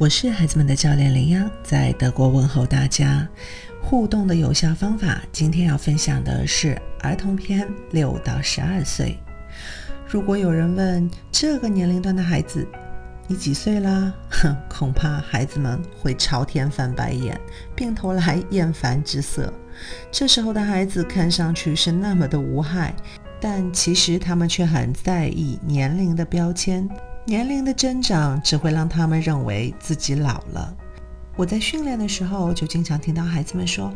我是孩子们的教练林央，在德国问候大家。互动的有效方法，今天要分享的是儿童篇六到十二岁。如果有人问这个年龄段的孩子，你几岁啦？哼，恐怕孩子们会朝天翻白眼，并投来厌烦之色。这时候的孩子看上去是那么的无害，但其实他们却很在意年龄的标签。年龄的增长只会让他们认为自己老了。我在训练的时候就经常听到孩子们说：“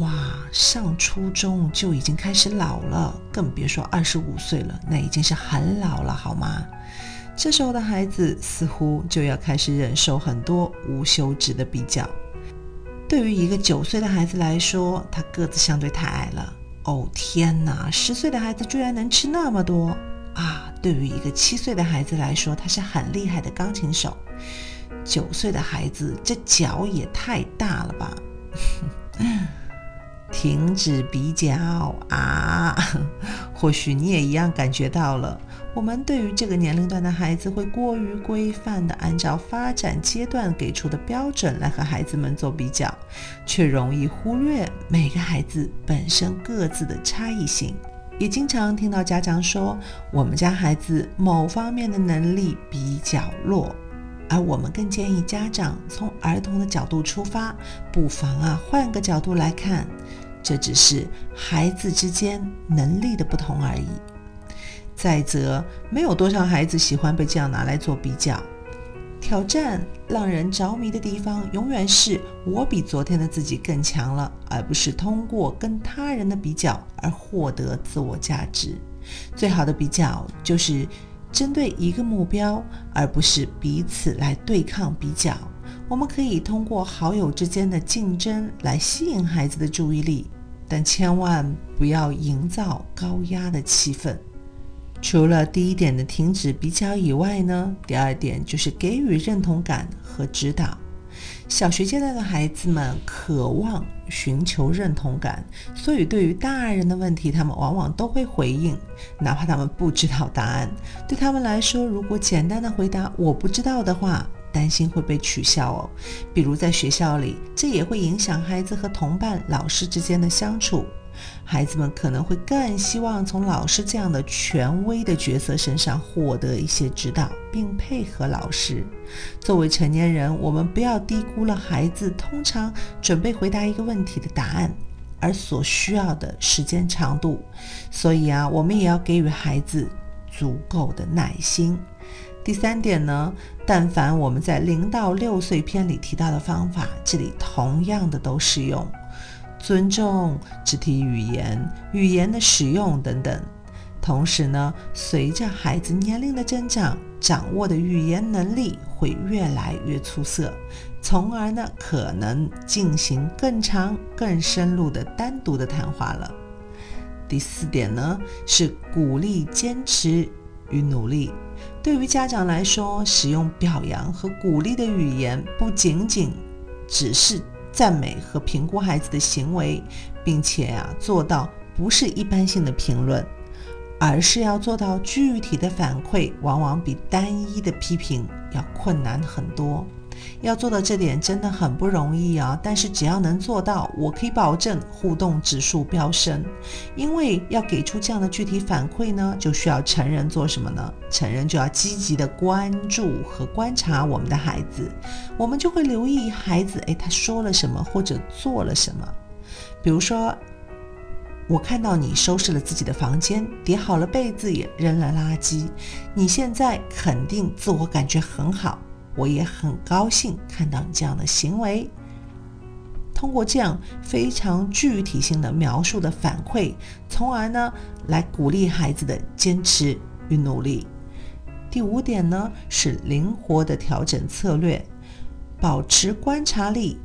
哇，上初中就已经开始老了，更别说二十五岁了，那已经是很老了，好吗？”这时候的孩子似乎就要开始忍受很多无休止的比较。对于一个九岁的孩子来说，他个子相对太矮了。哦天哪，十岁的孩子居然能吃那么多！啊，对于一个七岁的孩子来说，他是很厉害的钢琴手。九岁的孩子，这脚也太大了吧！停止比较啊！或许你也一样感觉到了，我们对于这个年龄段的孩子，会过于规范的按照发展阶段给出的标准来和孩子们做比较，却容易忽略每个孩子本身各自的差异性。也经常听到家长说，我们家孩子某方面的能力比较弱，而我们更建议家长从儿童的角度出发，不妨啊换个角度来看，这只是孩子之间能力的不同而已。再则，没有多少孩子喜欢被这样拿来做比较。挑战让人着迷的地方，永远是我比昨天的自己更强了，而不是通过跟他人的比较而获得自我价值。最好的比较就是针对一个目标，而不是彼此来对抗比较。我们可以通过好友之间的竞争来吸引孩子的注意力，但千万不要营造高压的气氛。除了第一点的停止比较以外呢，第二点就是给予认同感和指导。小学阶段的孩子们渴望寻求认同感，所以对于大人的问题，他们往往都会回应，哪怕他们不知道答案。对他们来说，如果简单的回答“我不知道”的话，担心会被取笑哦。比如在学校里，这也会影响孩子和同伴、老师之间的相处。孩子们可能会更希望从老师这样的权威的角色身上获得一些指导，并配合老师。作为成年人，我们不要低估了孩子通常准备回答一个问题的答案，而所需要的时间长度。所以啊，我们也要给予孩子足够的耐心。第三点呢，但凡我们在零到六岁篇里提到的方法，这里同样的都适用。尊重肢体语言、语言的使用等等。同时呢，随着孩子年龄的增长，掌握的语言能力会越来越出色，从而呢，可能进行更长、更深入的单独的谈话了。第四点呢，是鼓励坚持与努力。对于家长来说，使用表扬和鼓励的语言，不仅仅只是。赞美和评估孩子的行为，并且啊做到不是一般性的评论，而是要做到具体的反馈，往往比单一的批评要困难很多。要做到这点真的很不容易啊！但是只要能做到，我可以保证互动指数飙升。因为要给出这样的具体反馈呢，就需要成人做什么呢？成人就要积极的关注和观察我们的孩子，我们就会留意孩子，诶，他说了什么或者做了什么。比如说，我看到你收拾了自己的房间，叠好了被子，也扔了垃圾，你现在肯定自我感觉很好。我也很高兴看到你这样的行为。通过这样非常具体性的描述的反馈，从而呢来鼓励孩子的坚持与努力。第五点呢是灵活的调整策略，保持观察力。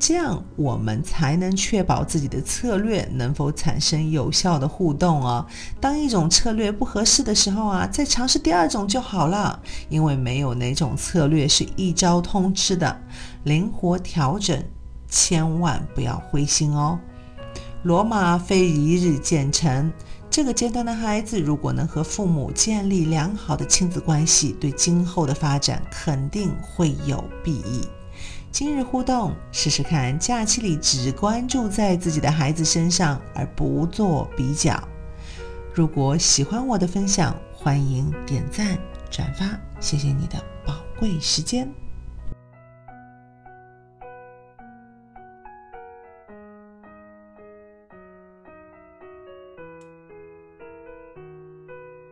这样我们才能确保自己的策略能否产生有效的互动哦。当一种策略不合适的时候啊，再尝试第二种就好了。因为没有哪种策略是一招通吃的，灵活调整，千万不要灰心哦。罗马非一日建成，这个阶段的孩子如果能和父母建立良好的亲子关系，对今后的发展肯定会有裨益。今日互动，试试看，假期里只关注在自己的孩子身上，而不做比较。如果喜欢我的分享，欢迎点赞转发，谢谢你的宝贵时间。